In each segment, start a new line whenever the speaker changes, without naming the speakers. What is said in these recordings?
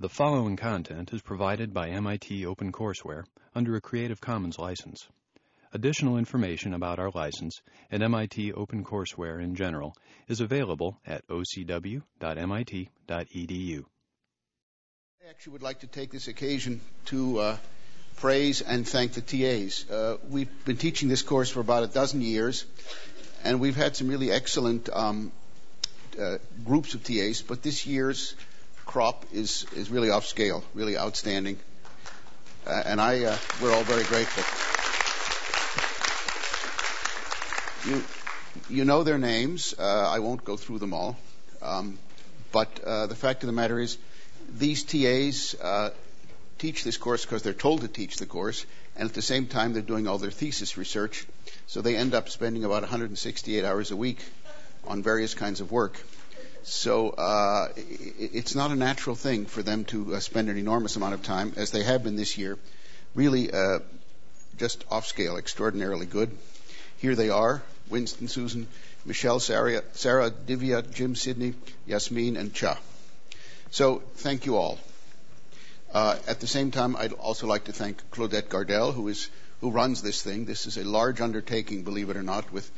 The following content is provided by MIT OpenCourseWare under a Creative Commons license. Additional information about our license and MIT OpenCourseWare in general is available at ocw.mit.edu.
I actually would like to take this occasion to uh, praise and thank the TAs. Uh, we've been teaching this course for about a dozen years, and we've had some really excellent um, uh, groups of TAs, but this year's crop is, is really off scale, really outstanding. Uh, and I, uh, we're all very grateful. You, you know their names. Uh, I won't go through them all. Um, but uh, the fact of the matter is, these TAs uh, teach this course because they're told to teach the course, and at the same time they're doing all their thesis research. So they end up spending about 168 hours a week on various kinds of work. So uh, it's not a natural thing for them to uh, spend an enormous amount of time, as they have been this year, really uh, just off scale, extraordinarily good. Here they are Winston, Susan, Michelle, Sarah, Sarah Divya, Jim, Sydney, Yasmin, and Cha. So thank you all. Uh, at the same time, I'd also like to thank Claudette Gardel, who is who runs this thing. This is a large undertaking, believe it or not, with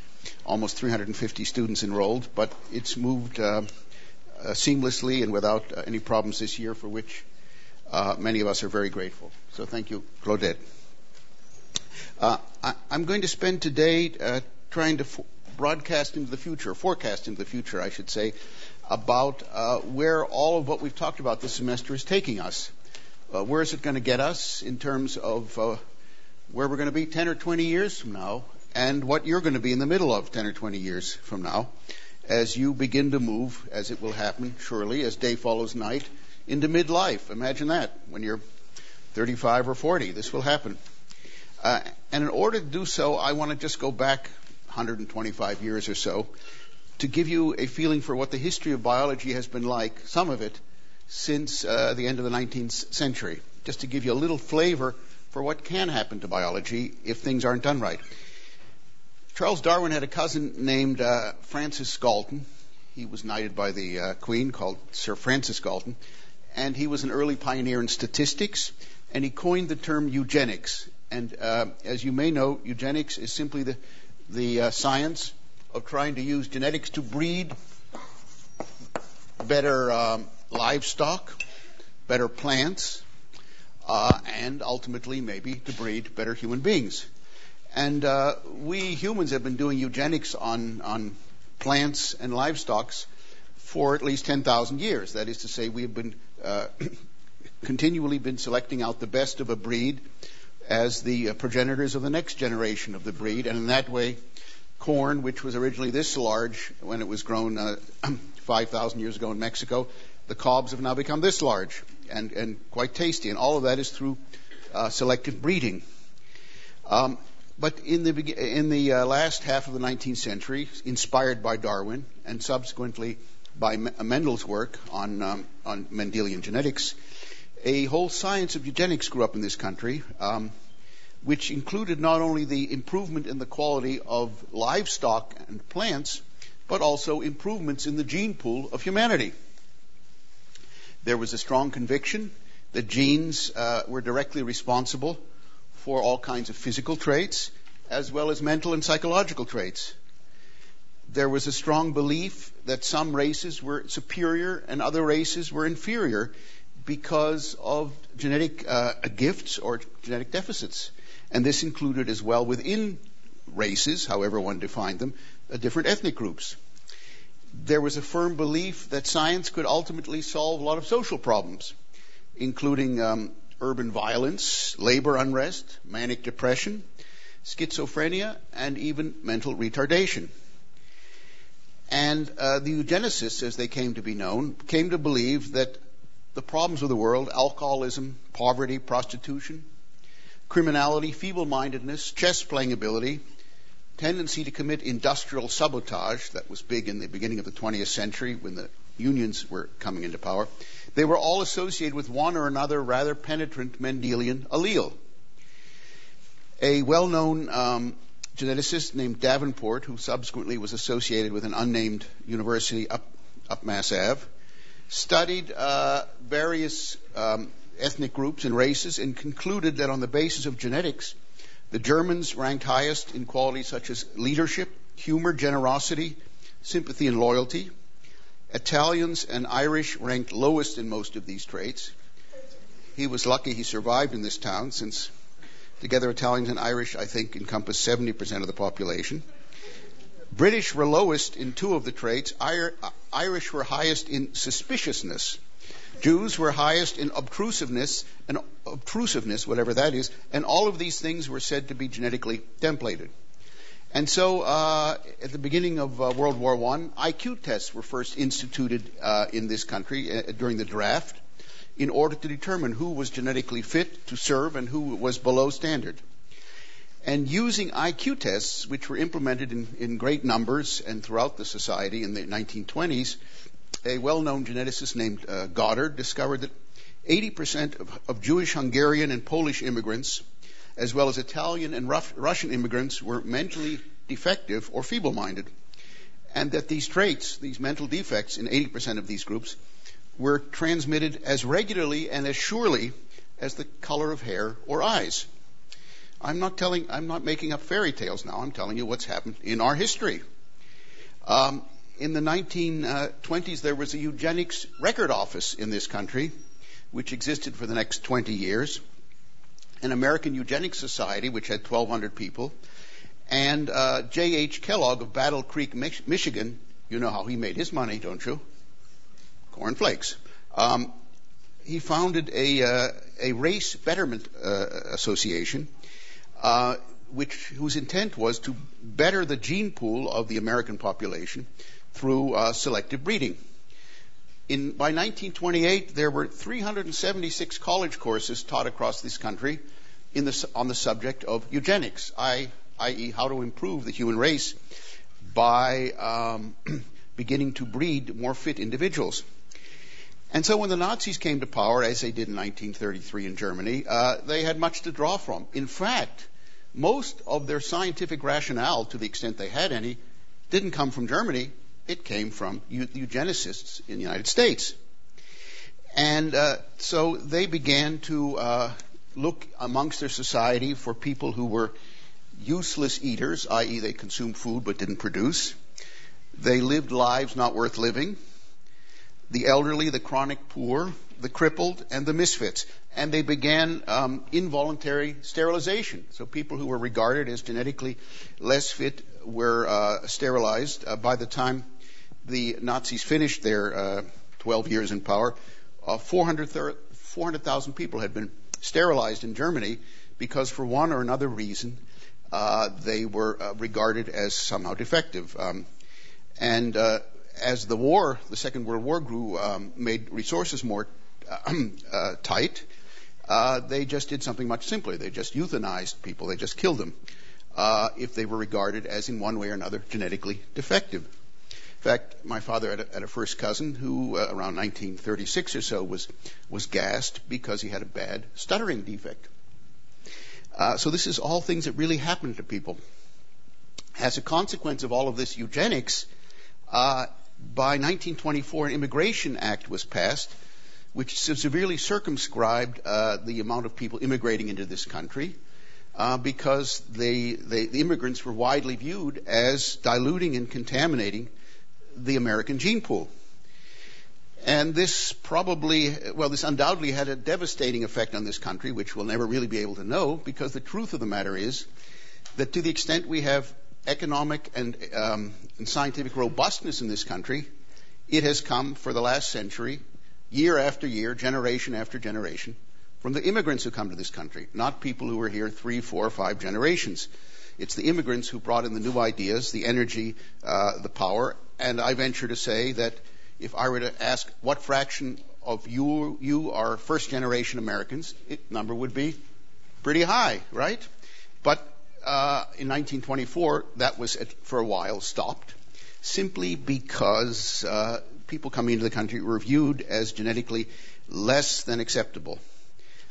almost 350 students enrolled, but it's moved uh, uh, seamlessly and without uh, any problems this year, for which uh, many of us are very grateful. So thank you, Claudette. Uh, I, am going to spend today uh, trying to f- broadcast into the future, forecast into the future, I should say, about where all of what we've talked about this semester is taking us. where is it going to get us in terms of where we're going to be 10 or 20 years from now, and what you're going to be in the middle of 10 or 20 years from now as you begin to move, as it will happen surely, as day follows night, into midlife. Imagine that when you're 35 or 40. This will happen. Uh, and in order to do so, I want to just go back 125 years or so to give you a feeling for what the history of biology has been like, some of it, since uh, the end of the 19th century, just to give you a little flavor for what can happen to biology if things aren't done right. Charles Darwin had a cousin named uh, Francis Galton. He was knighted by the uh, Queen, called Sir Francis Galton, and he was an early pioneer in statistics, and he coined the term eugenics. And uh, as you may know, eugenics is simply the the uh, science of trying to use genetics to breed better um, livestock, better plants, and ultimately maybe to breed better human beings. And uh, we humans have been doing eugenics on, on plants and livestock for at least 10,000 years. That is to say, we have been uh, continually been selecting out the best of a breed as the uh, progenitors of the next generation of the breed, and in that way, corn, which was originally this large when it was grown uh, 5,000 years ago in Mexico, the cobs have now become this large and, and quite tasty, and all of that is through uh, selective breeding. Um, but in the, in the uh, last half of the 19th century, inspired by Darwin and subsequently by M- Mendel's work on, um, on Mendelian genetics, a whole science of eugenics grew up in this country, um, which included not only the improvement in the quality of livestock and plants, but also improvements in the gene pool of humanity. There was a strong conviction that genes uh, were directly responsible for all kinds of physical traits as well as mental and psychological traits. There was a strong belief that some races were superior and other races were inferior because of genetic uh, gifts or genetic deficits. And this included as well within races, however one defined them, uh, different ethnic groups. There was a firm belief that science could ultimately solve a lot of social problems, including um, urban violence, labor unrest, manic depression, schizophrenia, and even mental retardation. And uh, the eugenicists, as they came to be known, came to believe that the problems of the world alcoholism, poverty, prostitution, criminality, feeble mindedness, chess playing ability, tendency to commit industrial sabotage that was big in the beginning of the 20th century when the unions were coming into power they were all associated with one or another rather penetrant Mendelian allele. A well known um, geneticist named Davenport, who subsequently was associated with an unnamed university up, up Mass Ave, studied uh, various um, ethnic groups and races and concluded that on the basis of genetics, the Germans ranked highest in qualities such as leadership, humor, generosity, sympathy, and loyalty. Italians and Irish ranked lowest in most of these traits. He was lucky he survived in this town since together Italians and Irish, I think, encompass 70% of the population. British were lowest in two of the traits. Irish were highest in suspiciousness. Jews were highest in obtrusiveness and obtrusiveness, whatever that is, and all of these things were said to be genetically templated. And so, uh, at the beginning of uh, World War I, IQ tests were first instituted uh, in this country uh, during the draft in order to determine who was genetically fit to serve and who was below standard. And using IQ tests, which were implemented in, in great numbers and throughout the society in the 1920s, a well-known geneticist named uh, Goddard discovered that 80% of, of, Jewish, Hungarian, and Polish immigrants, as well as Italian and Russian immigrants, were mentally defective or feeble-minded, and that these traits, these mental defects in 80% of these groups, were transmitted as regularly and as surely as the color of hair or eyes. I'm not telling, I'm not making up fairy tales now. I'm telling you what's happened in our history. Um, in the 1920s, there was a eugenics record office in this country, which existed for the next 20 years. An American Eugenics Society, which had 1,200 people, and uh, J.H. Kellogg of Battle Creek, Michigan. You know how he made his money, don't you? Cornflakes. Um, he founded a, uh, a race betterment uh, association uh, which, whose intent was to better the gene pool of the American population through uh, selective breeding. In, by 1928, there were 376 college courses taught across this country the, on the subject of eugenics, i.e., how to improve the human race by um, beginning to breed more fit individuals. And so when the Nazis came to power, as they did in 1933 in Germany, uh, they had much to draw from. In fact, most of their scientific rationale, to the extent they had any, didn't come from Germany. It came from eugenicists in the United States. And uh, so they began to uh, look amongst their society for people who were useless eaters, i.e., they consumed food but didn't produce. They lived lives not worth living. The elderly, the chronic poor, the crippled, and the misfits and they began um, involuntary sterilization. So people who were regarded as genetically less fit were uh, sterilized. Uh, by the time the Nazis finished their uh, 12 years in power, uh, 400,000 400, people had been sterilized in Germany because, for one or another reason, uh, they were uh, regarded as somehow defective. Um, and as the war, the Second World War grew, um, made resources more tight uh, they just did something much simpler. They just euthanized people. They just killed them uh, if they were regarded as, in one way or another, genetically defective. In fact, my father had a, had a first cousin who, uh, around 1936 or so, was was gassed because he had a bad stuttering defect. Uh, so this is all things that really happen to people. As a consequence of all of this eugenics, uh, by 1924, an Immigration Act was passed which severely circumscribed uh, the amount of people immigrating into this country uh, because the immigrants were widely viewed as diluting and contaminating the American gene pool. And this probably, well, this undoubtedly had a devastating effect on this country, which we'll never really be able to know, because the truth of the matter is that to the extent we have economic and, um, and scientific robustness in this country, it has come for the last century year after year, generation after generation, from the immigrants who come to this country, not people who were here three, four, five generations. It's the immigrants who brought in the new ideas, the energy, uh, the power. And I venture to say that if I were to ask what fraction of you, you are first generation Americans, it number would be pretty high, right? But in 1924, that was for a while stopped, simply because uh, people coming into the country were viewed as genetically less than acceptable.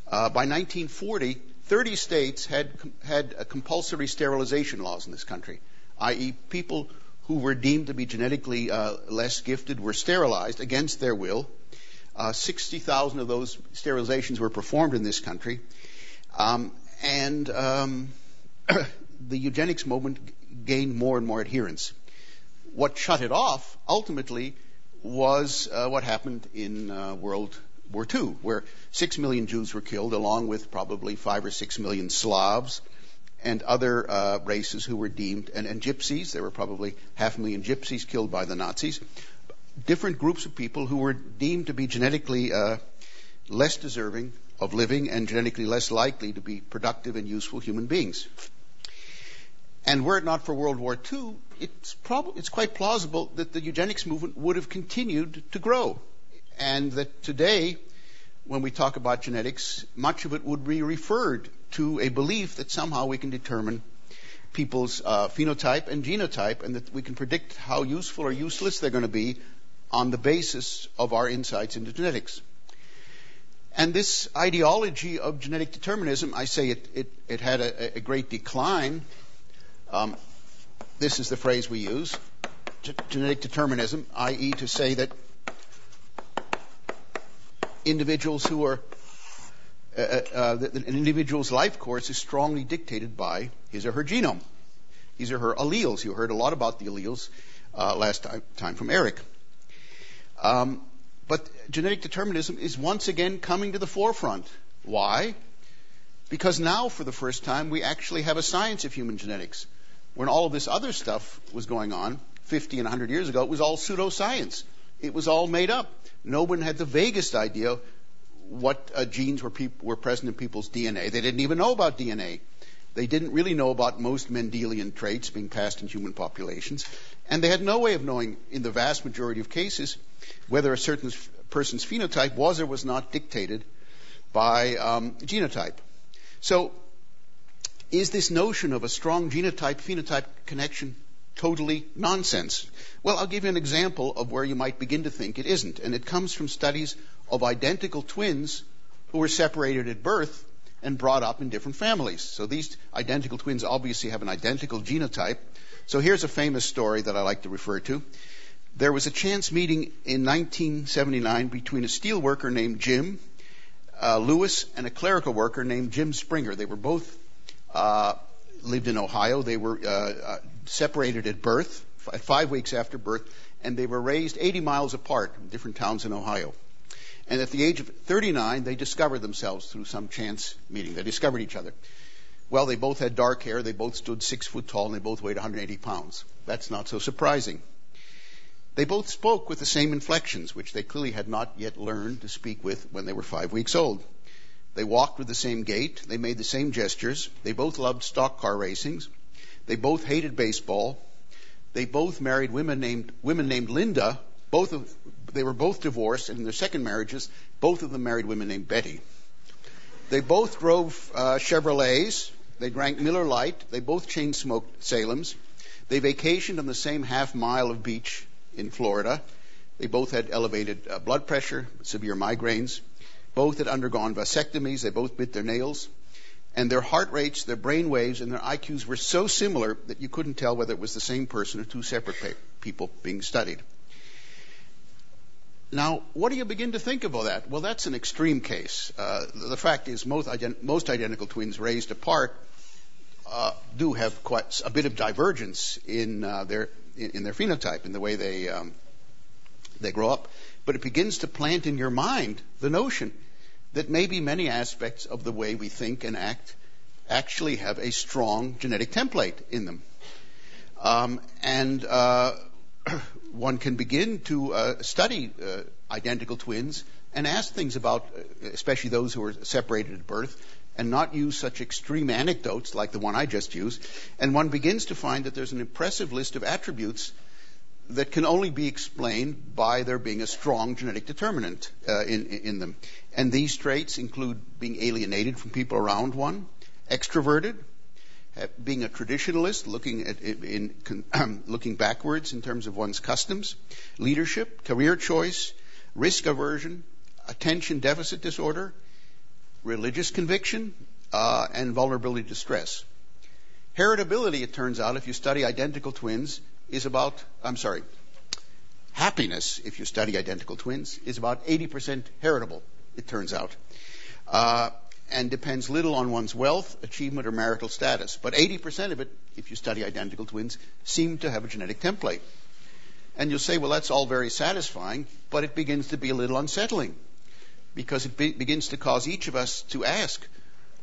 Uh, by 1940, 30 states had had compulsory sterilization laws in this country, i.e., people who were deemed to be genetically uh, less gifted were sterilized against their will. Uh, 60,000 of those sterilizations were performed in this country. Um, and um, the eugenics movement gained more and more adherents. What shut it off ultimately was uh, what happened in uh, World War II, where six million Jews were killed, along with probably five or six million Slavs and other uh, races who were deemed, and, and gypsies. There were probably half a million gypsies killed by the Nazis. Different groups of people who were deemed to be genetically uh, less deserving of living and genetically less likely to be productive and useful human beings. And were it not for World War II, it's, prob- it's quite plausible that the eugenics movement would have continued to grow. And that today, when we talk about genetics, much of it would be referred to a belief that somehow we can determine people's uh, phenotype and genotype and that we can predict how useful or useless they're going to be on the basis of our insights into genetics. And this ideology of genetic determinism, I say it, it, it had a, a, great decline. Um, this is the phrase we use genetic determinism, i.e., to say that individuals who are uh, uh, uh an individual's life course is strongly dictated by his or her genome. These are her alleles. You heard a lot about the alleles last time, time, from Eric. Um, but genetic determinism is once again coming to the forefront. Why? Because now, for the first time, we actually have a science of human genetics. When all of this other stuff was going on, 50 and 100 years ago, it was all pseudoscience. It was all made up. No one had the vaguest idea what uh, genes were, peop- were present in people's DNA. They didn't even know about DNA. They didn't really know about most Mendelian traits being passed in human populations. And they had no way of knowing, in the vast majority of cases, whether a certain f- person's phenotype was or was not dictated by um, genotype. So, is this notion of a strong genotype phenotype connection totally nonsense? Well, I'll give you an example of where you might begin to think it isn't. And it comes from studies of identical twins who were separated at birth and brought up in different families. So these identical twins obviously have an identical genotype. So here's a famous story that I like to refer to. There was a chance meeting in 1979 between a steel worker named Jim uh, Lewis and a clerical worker named Jim Springer. They were both lived in Ohio. They were uh, uh separated at birth, five weeks after birth, and they were raised 80 miles apart in different towns in Ohio. And at the age of 39, they discovered themselves through some chance meeting. They discovered each other. Well, they both had dark hair, they both stood six foot tall, and they both weighed 180 pounds. That's not so surprising. They both spoke with the same inflections, which they clearly had not yet learned to speak with when they were five weeks old. They walked with the same gait, they made the same gestures, they both loved stock car racings, they both hated baseball, they both married women named women named Linda, both of they were both divorced, and in their second marriages, both of them married women named Betty. They both drove uh, Chevrolets. They drank Miller Lite. They both chain smoked Salems. They vacationed on the same half mile of beach in Florida. They both had elevated uh, blood pressure, severe migraines. Both had undergone vasectomies. They both bit their nails. And their heart rates, their brain waves, and their IQs were so similar that you couldn't tell whether it was the same person or two separate people being studied. Now, what do you begin to think about that? Well, that's an extreme case. Uh, the fact is, most, ident- most identical twins raised apart uh, do have quite a bit of divergence in uh, their in, in, their phenotype, in the way they um, they grow up. But it begins to plant in your mind the notion that maybe many aspects of the way we think and act actually have a strong genetic template in them. Um, and uh, one can begin to uh, study uh, identical twins and ask things about, uh, especially those who are separated at birth, and not use such extreme anecdotes like the one I just used. And one begins to find that there's an impressive list of attributes that can only be explained by there being a strong genetic determinant uh, in, in them. And these traits include being alienated from people around one, extroverted, being a traditionalist, looking at in, in looking backwards in terms of one's customs, leadership, career choice, risk aversion, attention deficit disorder, religious conviction, uh, and vulnerability to stress. Heritability, it turns out, if you study identical twins, is about, I'm sorry, happiness, if you study identical twins, is about 80% heritable, it turns out. Uh, and depends little on one's wealth, achievement, or marital status. But 80% of it, if you study identical twins, seem to have a genetic template. And you'll say, well, that's all very satisfying, but it begins to be a little unsettling because it be- begins to cause each of us to ask,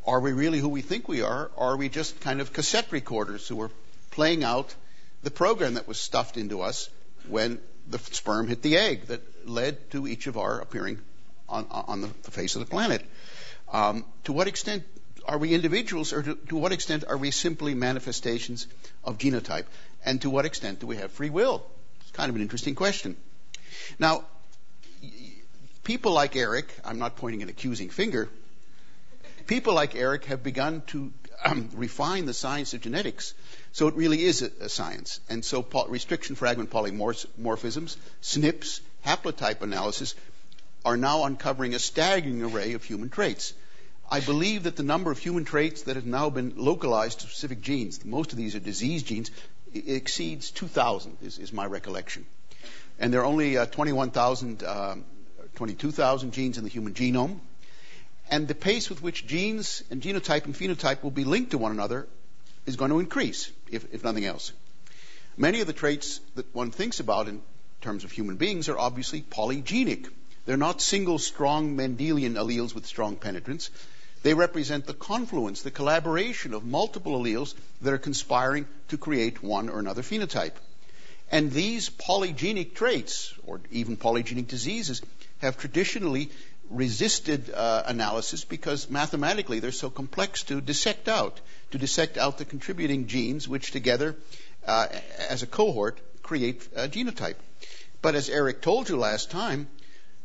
are we really who we think we are, or are we just kind of cassette recorders who are playing out the program that was stuffed into us when the sperm hit the egg that led to each of our appearing on, on the, face of the planet? Um, to what extent are we individuals, or to, to, what extent are we simply manifestations of genotype? And to what extent do we have free will? It's kind of an interesting question. Now, people like Eric, I'm not pointing an accusing finger, people like Eric have begun to refine the science of genetics so it really is a, a science. And so restriction fragment polymorphisms, SNPs, haplotype analysis are now uncovering a staggering array of human traits. I believe that the number of human traits that have now been localized to specific genes, most of these are disease genes, exceeds 2,000 is, is, my recollection. And there are only uh, 21,000, uh, 22,000 genes in the human genome. And the pace with which genes and genotype and phenotype will be linked to one another is going to increase, if, if nothing else. Many of the traits that one thinks about in terms of human beings are obviously polygenic. They're not single strong Mendelian alleles with strong penetrance. They represent the confluence, the collaboration of multiple alleles that are conspiring to create one or another phenotype. And these polygenic traits, or even polygenic diseases, have traditionally resisted uh, analysis because mathematically they're so complex to dissect out, to dissect out the contributing genes, which together, uh, as a cohort, create a genotype. But as Eric told you last time,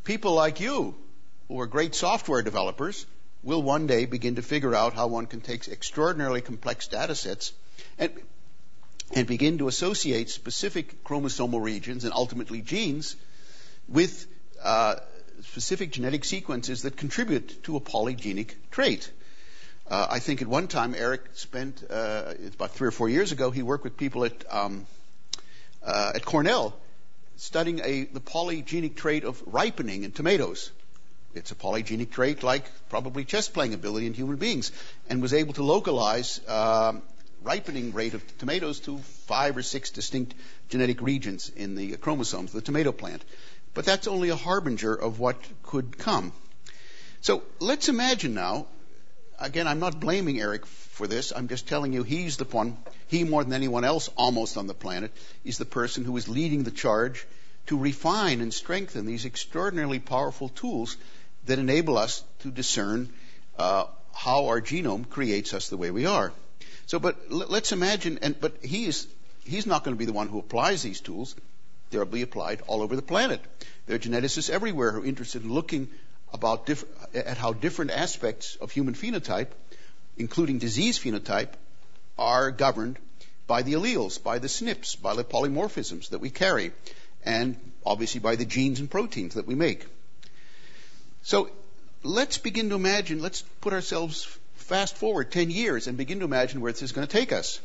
people like you, who are great software developers, will one day begin to figure out how one can take extraordinarily complex data sets and, and begin to associate specific chromosomal regions and ultimately genes with uh, specific genetic sequences that contribute to a polygenic trait. Uh, I think at one time Eric spent uh, about three or four years ago. He worked with people at um, uh, at Cornell studying a, the polygenic trait of ripening in tomatoes. It's a polygenic trait like probably chess playing ability in human beings, and was able to localize uh, ripening rate of tomatoes to five or six distinct genetic regions in the chromosomes of the tomato plant. But that's only a harbinger of what could come. So let's imagine now, again, I'm not blaming Eric for this. I'm just telling you he's the one, he more than anyone else almost on the planet, is the person who is leading the charge to refine and strengthen these extraordinarily powerful tools that enable us to discern uh, how our genome creates us the way we are. So, but let's imagine, and but he is he's not going to be the one who applies these tools. Be applied all over the planet. There are geneticists everywhere who are interested in looking about diff- at how different aspects of human phenotype including disease phenotype, are governed by the alleles, by the SNPs, by the polymorphisms that we carry, and obviously by the genes and proteins that we make. So let's begin to imagine, let's put ourselves fast forward 10 years and begin to imagine where this is going to take us.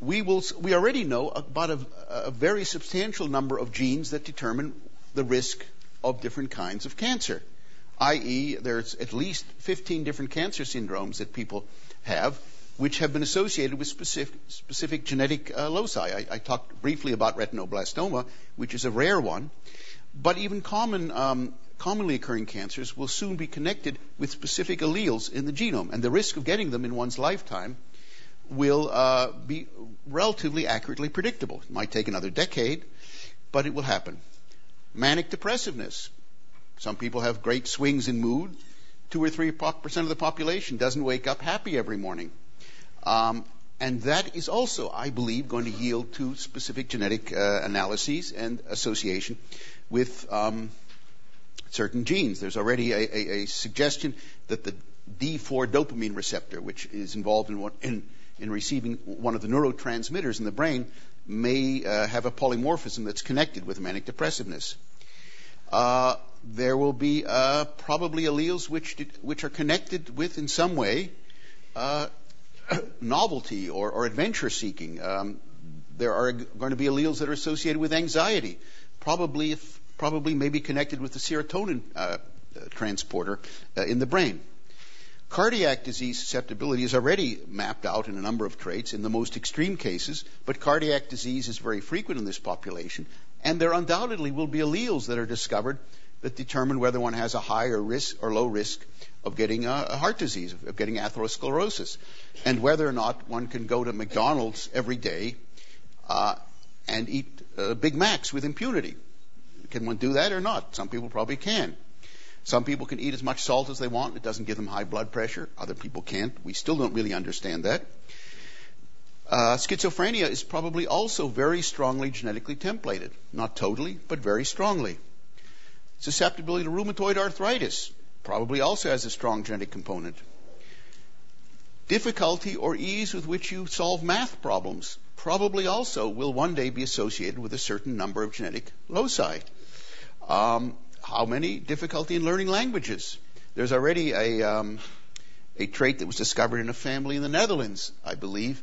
We, will, we already know about a, a very substantial number of genes that determine the risk of different kinds of cancer i.e., there's at least 15 different cancer syndromes that people have, which have been associated with specific, specific genetic uh, loci. I, I, talked briefly about retinoblastoma, which is a rare one, but even common, um, commonly occurring cancers will soon be connected with specific alleles in the genome, and the risk of getting them in one's lifetime will uh, be relatively accurately predictable. It might take another decade, but it will happen. Manic depressiveness some people have great swings in mood. Two or three percent of the population doesn't wake up happy every morning. Um, and that is also, I believe, going to yield to specific genetic uh, analyses and association with um, certain genes. There's already a, a, a, suggestion that the D4 dopamine receptor, which is involved in, in, in receiving one of the neurotransmitters in the brain, may uh, have a polymorphism that's connected with manic depressiveness. Uh, there will be uh, probably alleles which which are connected with in some way uh, novelty or, or, adventure seeking. Um, There are going to be alleles that are associated with anxiety, probably, if, probably maybe connected with the serotonin uh, transporter uh, in the brain. Cardiac disease susceptibility is already mapped out in a number of traits in the most extreme cases, but cardiac disease is very frequent in this population, and there undoubtedly will be alleles that are discovered that determine whether one has a high or risk or low risk of getting a, a heart disease, of getting atherosclerosis, and whether or not one can go to McDonald's every day uh, and eat uh, Big Macs with impunity. Can one do that or not? Some people probably can. Some people can eat as much salt as they want. It doesn't give them high blood pressure. Other people can't. We still don't really understand that. Uh, schizophrenia is probably also very strongly genetically templated. Not totally, but very strongly. Susceptibility to rheumatoid arthritis probably also has a strong genetic component. Difficulty or ease with which you solve math problems probably also will one day be associated with a certain number of genetic loci. Um, how many? Difficulty in learning languages. There's already a, um, a trait that was discovered in a family in the Netherlands, I believe,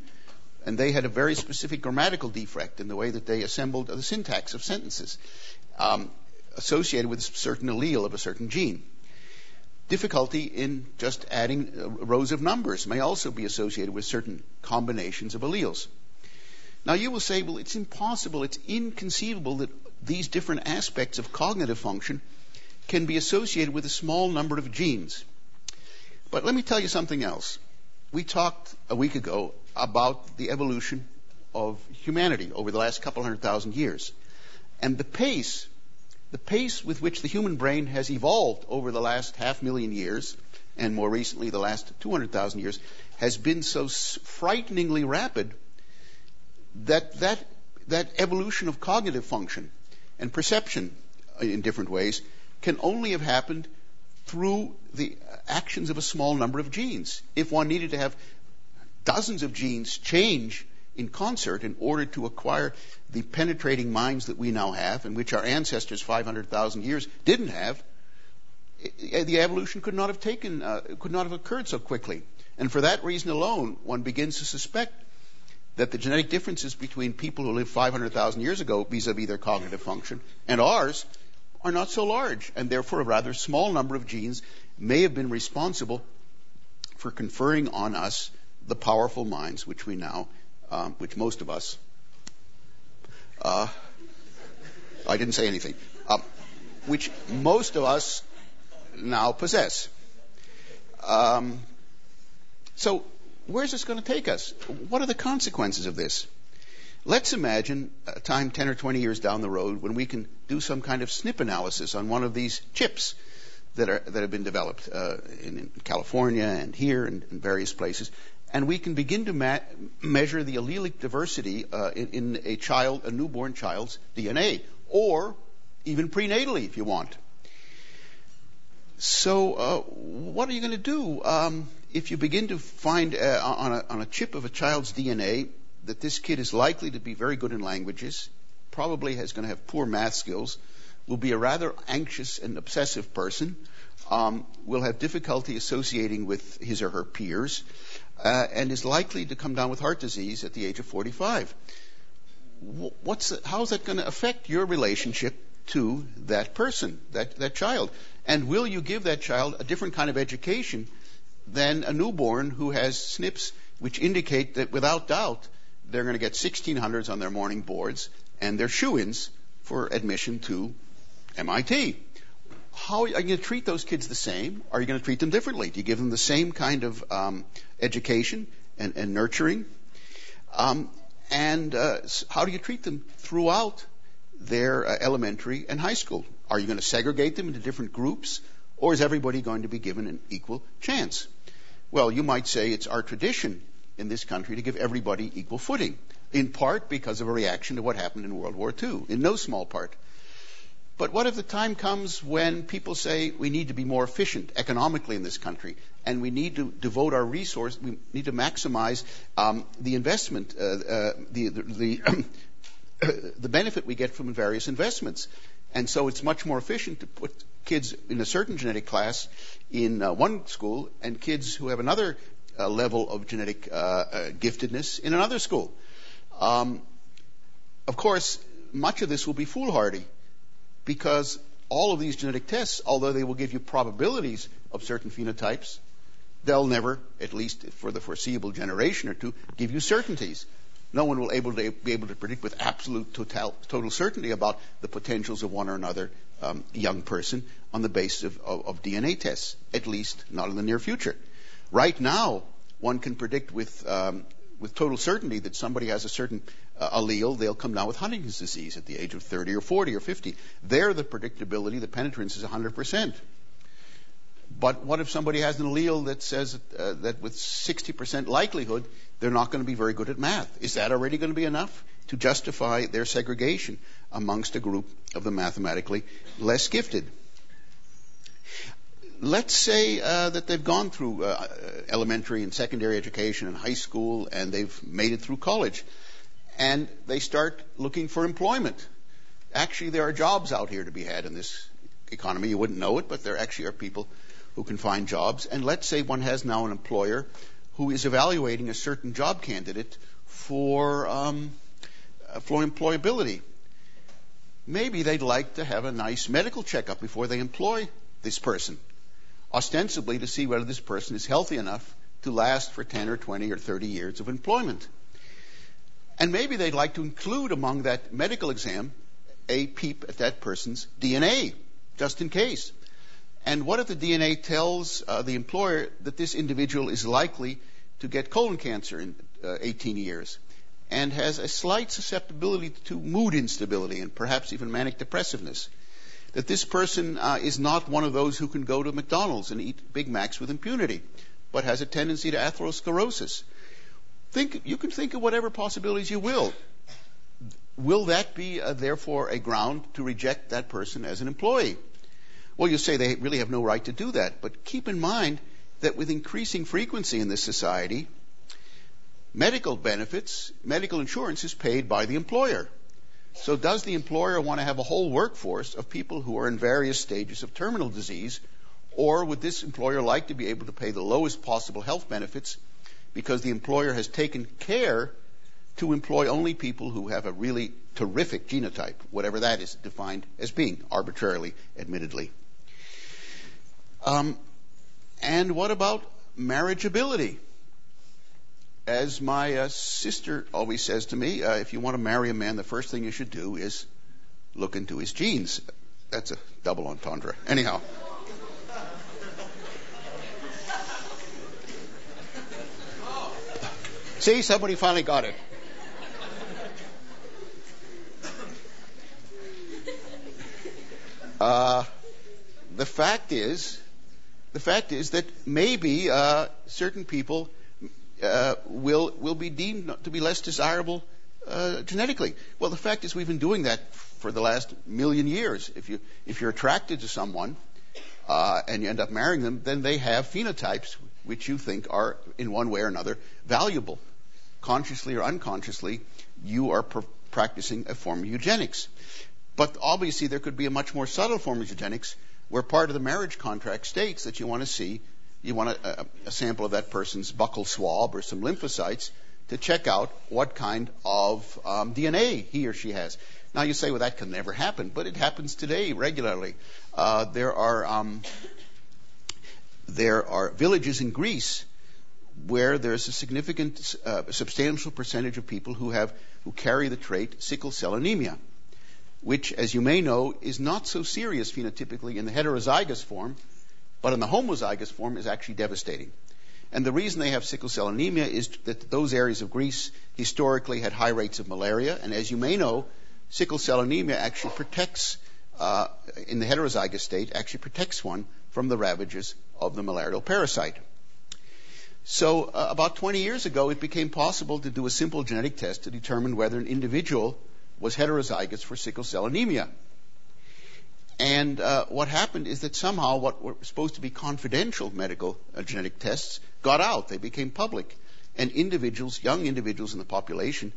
and they had a very specific grammatical defect in the way that they assembled the syntax of sentences um, associated with a certain allele of a certain gene. Difficulty in just adding uh, rows of numbers may also be associated with certain combinations of alleles. Now you will say, well, it's impossible, it's inconceivable that these different aspects of cognitive function can be associated with a small number of genes. But let me tell you something else. We talked a week ago about the evolution of humanity over the last couple hundred thousand years. And the pace, the pace with which the human brain has evolved over the last half million years, and more recently the last 200,000 years, has been so frighteningly rapid that that, that evolution of cognitive function and perception in different ways can only have happened through the actions of a small number of genes. If one needed to have dozens of genes change in concert in order to acquire the penetrating minds that we now have and which our ancestors 500,000 years didn't have, the evolution could not have taken, uh, could not have occurred so quickly. And for that reason alone, one begins to suspect that the genetic differences between people who lived 500,000 years ago vis-a-vis their cognitive function and ours are not so large, and therefore a rather small number of genes may have been responsible for conferring on us the powerful minds which we now, um, which most of us, uh, I didn't say anything, uh, which most of us now possess. Um, so, where's this going to take us? What are the consequences of this? Let's imagine a time 10 or 20 years down the road when we can do some kind of SNP analysis on one of these chips that, are, that have been developed uh, in, in, California and here and various places. And we can begin to ma- measure the allelic diversity uh, in, in a child, a newborn child's DNA, or even prenatally if you want. So, uh, what are you going to do um, if you begin to find uh, on, a, on, a, chip of a child's DNA that this kid is likely to be very good in languages, probably is going to have poor math skills, will be a rather anxious and obsessive person, um, will have difficulty associating with his or her peers, uh, and is likely to come down with heart disease at the age of 45. What's how is that going to affect your relationship to that person, that, that child? And will you give that child a different kind of education than a newborn who has SNPs which indicate that without doubt they're going to get 1600s on their morning boards and they're shoe-ins for admission to MIT. How are you going to treat those kids the same? Are you going to treat them differently? Do you give them the same kind of um, education and, and nurturing? Um, and uh, how do you treat them throughout their uh, elementary and high school? Are you going to segregate them into different groups, or is everybody going to be given an equal chance? Well, you might say it's our tradition in this country to give everybody equal footing, in part because of a reaction to what happened in World War II, in no small part. But what if the time comes when people say we need to be more efficient economically in this country, and we need to devote our resources, we need to maximize um, the investment, uh, uh, the the, the, the benefit we get from various investments, and so it's much more efficient to put kids in a certain genetic class in uh, one school and kids who have another uh, level of genetic uh, uh, giftedness in another school. Um, Of course, much of this will be foolhardy because all of these genetic tests, although they will give you probabilities of certain phenotypes, they'll never, at least for the foreseeable generation or two, give you certainties. No one will able to, be able to predict with absolute total, total certainty about the potentials of one or another um, young person on the basis of, of, of, DNA tests, at least not in the near future. Right now, one can predict with um, with total certainty that somebody has a certain uh, allele, they'll come down with Huntington's disease at the age of 30 or 40 or 50. There, the predictability, the penetrance is 100%. But what if somebody has an allele that says uh, that with 60% likelihood they're not going to be very good at math? Is that already going to be enough to justify their segregation amongst a group of the mathematically less gifted? Let's say uh, that they've gone through uh, elementary and secondary education and high school and they've made it through college and they start looking for employment. Actually, there are jobs out here to be had in this economy. You wouldn't know it, but there actually are people who can find jobs. And let's say one has now an employer who is evaluating a certain job candidate for um, for employability. Maybe they'd like to have a nice medical checkup before they employ this person, ostensibly to see whether this person is healthy enough to last for 10 or 20 or 30 years of employment. And maybe they'd like to include among that medical exam a peep at that person's DNA, just in case. And what if the DNA tells uh, the employer that this individual is likely to get colon cancer in uh, 18 years and has a slight susceptibility to mood instability and perhaps even manic depressiveness? That this person uh, is not one of those who can go to McDonald's and eat Big Macs with impunity, but has a tendency to atherosclerosis. Think, you can think of whatever possibilities you will. Will that be, uh, therefore, a ground to reject that person as an employee? Well, you say they really have no right to do that, but keep in mind that with increasing frequency in this society, medical benefits, medical insurance is paid by the employer. So does the employer want to have a whole workforce of people who are in various stages of terminal disease, or would this employer like to be able to pay the lowest possible health benefits because the employer has taken care to employ only people who have a really terrific genotype, whatever that is defined as being, arbitrarily, admittedly. Um, and what about marriageability? As my uh, sister always says to me, uh, if you want to marry a man, the first thing you should do is look into his genes. That's a double entendre. Anyhow. See, somebody finally got it. Uh, the fact is, the fact is that maybe uh, certain people uh, will will be deemed to be less desirable uh, genetically. Well, the fact is we've been doing that for the last million years. If you if you're attracted to someone uh, and you end up marrying them, then they have phenotypes which you think are in one way or another valuable, consciously or unconsciously. You are pr- practicing a form of eugenics. But obviously, there could be a much more subtle form of eugenics where part of the marriage contract states that you want to see, you want a, a sample of that person's buccal swab or some lymphocytes to check out what kind of um, DNA he or she has. Now you say, well, that can never happen, but it happens today regularly. Uh, there are um, there are villages in Greece where there's a significant, uh, substantial percentage of people who have who carry the trait sickle cell anemia which, as you may know, is not so serious phenotypically in the heterozygous form, but in the homozygous form is actually devastating. And the reason they have sickle cell anemia is that those areas of Greece historically had high rates of malaria, and as you may know, sickle cell anemia actually protects, uh, in the heterozygous state, actually protects one from the ravages of the malarial parasite. So, uh, about 20 years ago, it became possible to do a simple genetic test to determine whether an individual was heterozygous for sickle cell anemia. And uh, what happened is that somehow what were supposed to be confidential medical uh, genetic tests got out. They became public. And individuals, young individuals in the population,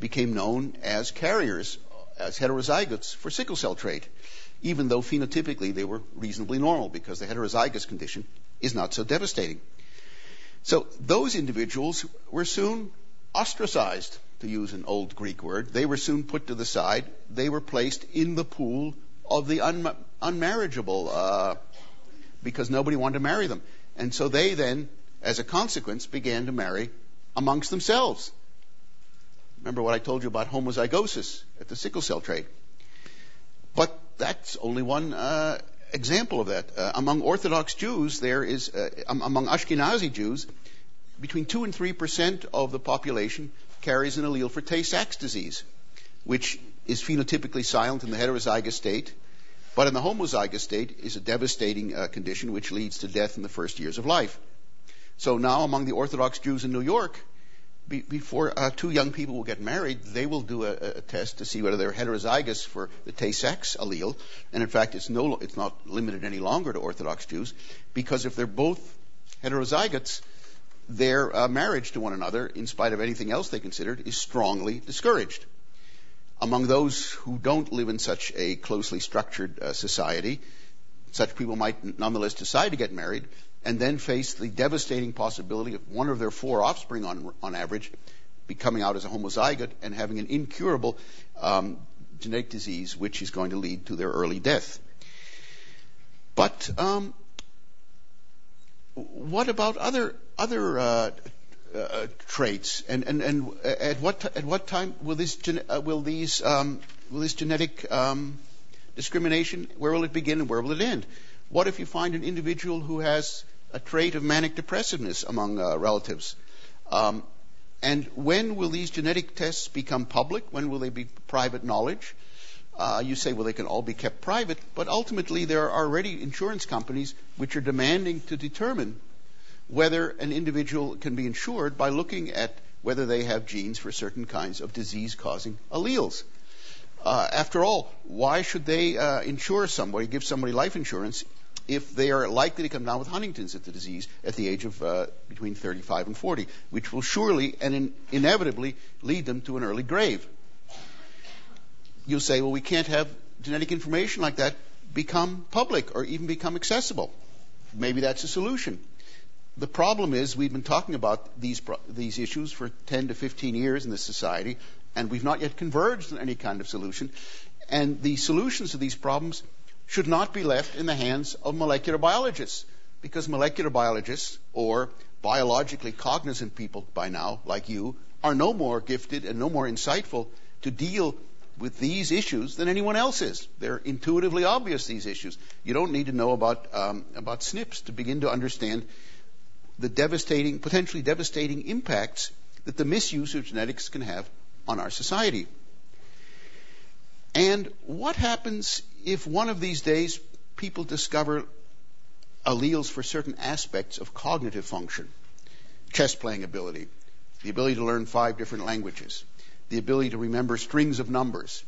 became known as carriers, as heterozygotes for sickle cell trait, even though phenotypically they were reasonably normal because the heterozygous condition is not so devastating. So those individuals were soon ostracized to use an old Greek word. They were soon put to the side. They were placed in the pool of the un- unmarriageable uh, because nobody wanted to marry them. And so they then, as a consequence, began to marry amongst themselves. Remember what I told you about homozygosis at the sickle cell trade. But that's only one uh, example of that. Uh, among Orthodox Jews, there is, uh, among Ashkenazi Jews, between 2 and 3 percent of the population carries an allele for Tay Sachs disease, which is phenotypically silent in the heterozygous state, but in the homozygous state is a devastating uh, condition which leads to death in the first years of life. So now, among the Orthodox Jews in New York, be, before uh, two young people will get married, they will do a, a, test to see whether they're heterozygous for the Tay-Sachs allele. And in fact, it's no, it's not limited any longer to Orthodox Jews, because if they're both heterozygotes, their uh, marriage to one another, in spite of anything else they considered, is strongly discouraged. Among those who don't live in such a closely structured uh, society, such people might nonetheless decide to get married and then face the devastating possibility of one of their four offspring on, on average becoming out as a homozygote and having an incurable um, genetic disease which is going to lead to their early death. But um, what about other other uh, uh, traits? And, at what at what time will this uh, will these um, will this genetic um, discrimination where will it begin and where will it end? What if you find an individual who has a trait of manic depressiveness among relatives? Um, and when will these genetic tests become public? When will they be private knowledge? Uh, you say, well, they can all be kept private, but ultimately there are already insurance companies which are demanding to determine whether an individual can be insured by looking at whether they have genes for certain kinds of disease-causing alleles. Uh, after all, why should they uh, insure somebody, give somebody life insurance, if they are likely to come down with Huntington's at the disease at the age of uh, between 35 and 40, which will surely and in, inevitably lead them to an early grave? You'll say, well, we can't have genetic information like that become public or even become accessible. Maybe that's a solution. The problem is we've been talking about these these issues for 10 to 15 years in this society, and we've not yet converged on any kind of solution. And the solutions to these problems should not be left in the hands of molecular biologists, because molecular biologists or biologically cognizant people by now, like you, are no more gifted and no more insightful to deal with these issues than anyone else is. They're intuitively obvious, these issues. You don't need to know about, um, about SNPs to begin to understand the devastating, potentially devastating impacts that the misuse of genetics can have on our society. And what happens if one of these days people discover alleles for certain aspects of cognitive function? Chess playing ability, the ability to learn five different languages, the ability to remember strings of numbers,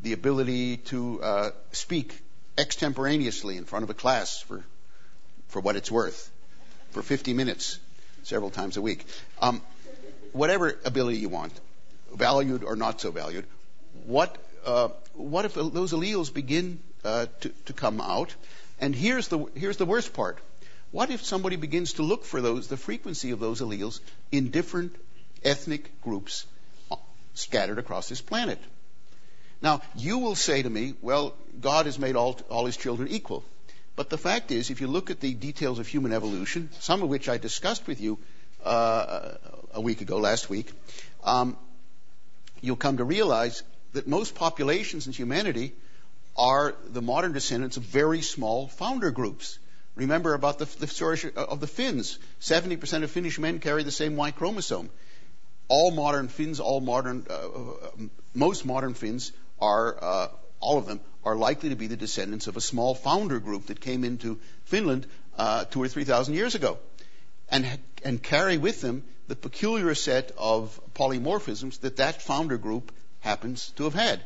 the ability to uh, speak extemporaneously in front of a class for, for what it's worth, for 50 minutes several times a week. Um, whatever ability you want, valued or not so valued, what uh, what if those alleles begin uh, to, to come out? And here's the here's the worst part. What if somebody begins to look for those the frequency of those alleles in different ethnic groups scattered across this planet? Now, you will say to me, well, God has made all, all his children equal. But the fact is, if you look at the details of human evolution, some of which I discussed with you uh, a week ago, last week, um, you'll come to realize that most populations in humanity are the modern descendants of very small founder groups. Remember about the, the story of the Finns. 70% of Finnish men carry the same Y chromosome. All modern Finns, all modern, uh, uh most modern Finns are, uh, all of them, are likely to be the descendants of a small founder group that came into Finland uh, two or three thousand years ago, and and carry with them the peculiar set of polymorphisms that that founder group happens to have had.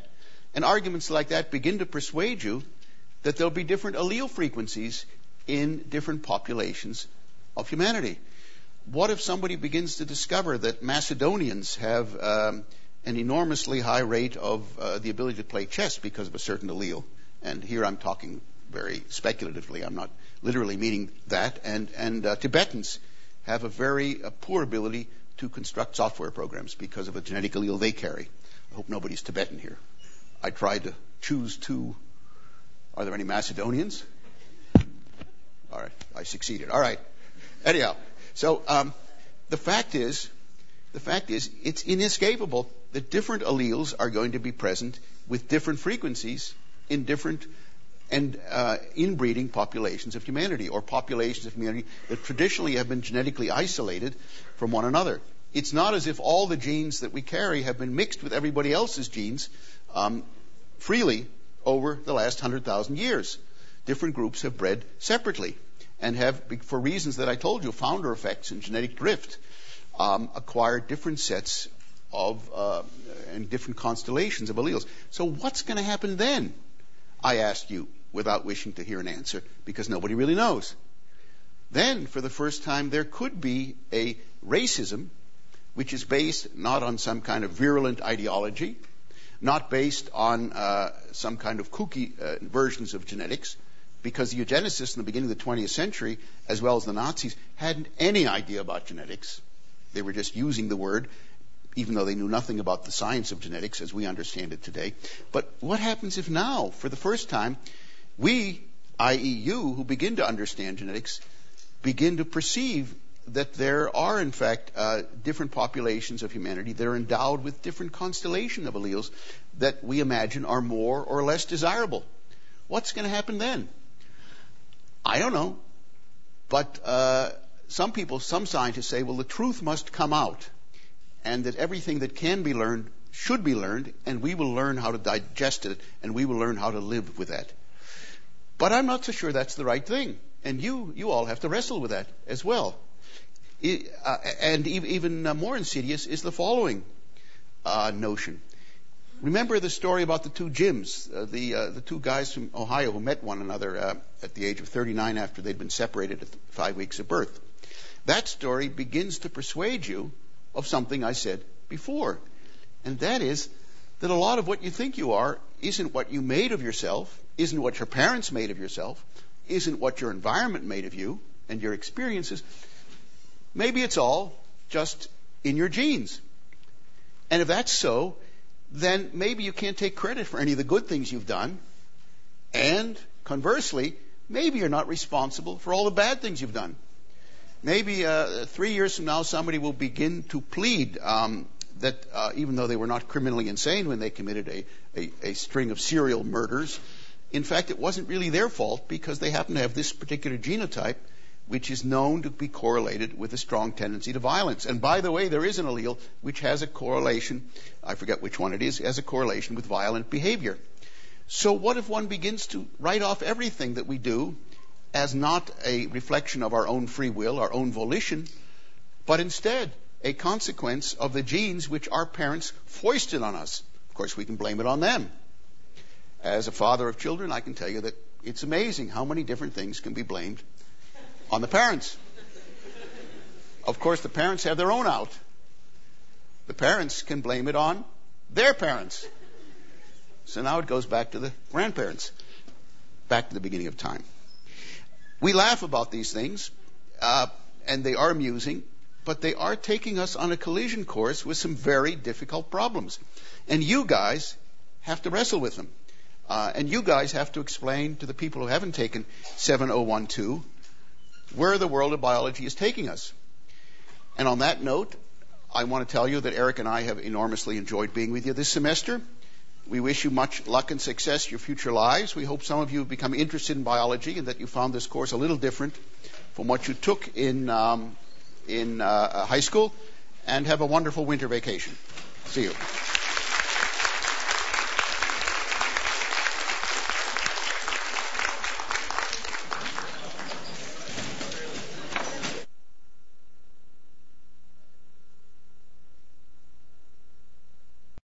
And arguments like that begin to persuade you that there'll be different allele frequencies in different populations of humanity. What if somebody begins to discover that Macedonians have um, an enormously high rate of uh, the ability to play chess because of a certain allele? And here I'm talking very speculatively. I'm not literally meaning that. And, and uh, Tibetans have a very uh, poor ability to construct software programs because of a genetic allele they carry. I hope nobody's Tibetan here. I tried to choose two. Are there any Macedonians? All right, I succeeded. All right. Anyhow, so um, the fact is, the fact is, it's inescapable that different alleles are going to be present with different frequencies in different and uh, inbreeding populations of humanity or populations of humanity that traditionally have been genetically isolated from one another. It's not as if all the genes that we carry have been mixed with everybody else's genes um, freely over the last 100,000 years. Different groups have bred separately and have, for reasons that I told you, founder effects and genetic drift, um, acquired different sets of uh, and different constellations of alleles. So what's going to happen then? I ask you without wishing to hear an answer because nobody really knows. Then, for the first time, there could be a racism which is based not on some kind of virulent ideology, not based on uh, some kind of kooky uh, versions of genetics, because the eugenicists in the beginning of the 20th century, as well as the Nazis, hadn't any idea about genetics. They were just using the word, even though they knew nothing about the science of genetics as we understand it today. But what happens if now, for the first time, we, i.e., you, who begin to understand genetics, begin to perceive that there are, in fact, uh, different populations of humanity that are endowed with different constellation of alleles that we imagine are more or less desirable. What's going to happen then? I don't know. But uh, some people, some scientists say, well, the truth must come out, and that everything that can be learned should be learned, and we will learn how to digest it, and we will learn how to live with that. But I'm not so sure that's the right thing. And you, you all have to wrestle with that as well. It, uh, and even uh, more insidious is the following uh, notion. Remember the story about the two Jims, uh, the uh, the two guys from Ohio who met one another uh, at the age of 39 after they'd been separated at five weeks of birth. That story begins to persuade you of something I said before, and that is that a lot of what you think you are isn't what you made of yourself, isn't what your parents made of yourself, isn't what your environment made of you and your experiences. Maybe it's all just in your genes. And if that's so, then maybe you can't take credit for any of the good things you've done. And conversely, maybe you're not responsible for all the bad things you've done. Maybe uh, three years from now, somebody will begin to plead um, that uh, even though they were not criminally insane when they committed a, a, a string of serial murders, in fact, it wasn't really their fault because they happen to have this particular genotype, which is known to be correlated with a strong tendency to violence. And by the way, there is an allele which has a correlation, I forget which one it is, has a correlation with violent behavior. So what if one begins to write off everything that we do as not a reflection of our own free will, our own volition, but instead a consequence of the genes which our parents foisted on us? Of course, we can blame it on them. As a father of children, I can tell you that it's amazing how many different things can be blamed on the parents. Of course, the parents have their own out. The parents can blame it on their parents. So now it goes back to the grandparents, back to the beginning of time. We laugh about these things, uh, and they are amusing, but they are taking us on a collision course with some very difficult problems. And you guys have to wrestle with them. Uh, and you guys have to explain to the people who haven't taken 7012 where the world of biology is taking us. And on that note, I want to tell you that Eric and I have enormously enjoyed being with you this semester. We wish you much luck and success in your future lives. We hope some of you have become interested in biology and that you found this course a little different from what you took in, um, in uh, high school. And have a wonderful winter vacation. See you.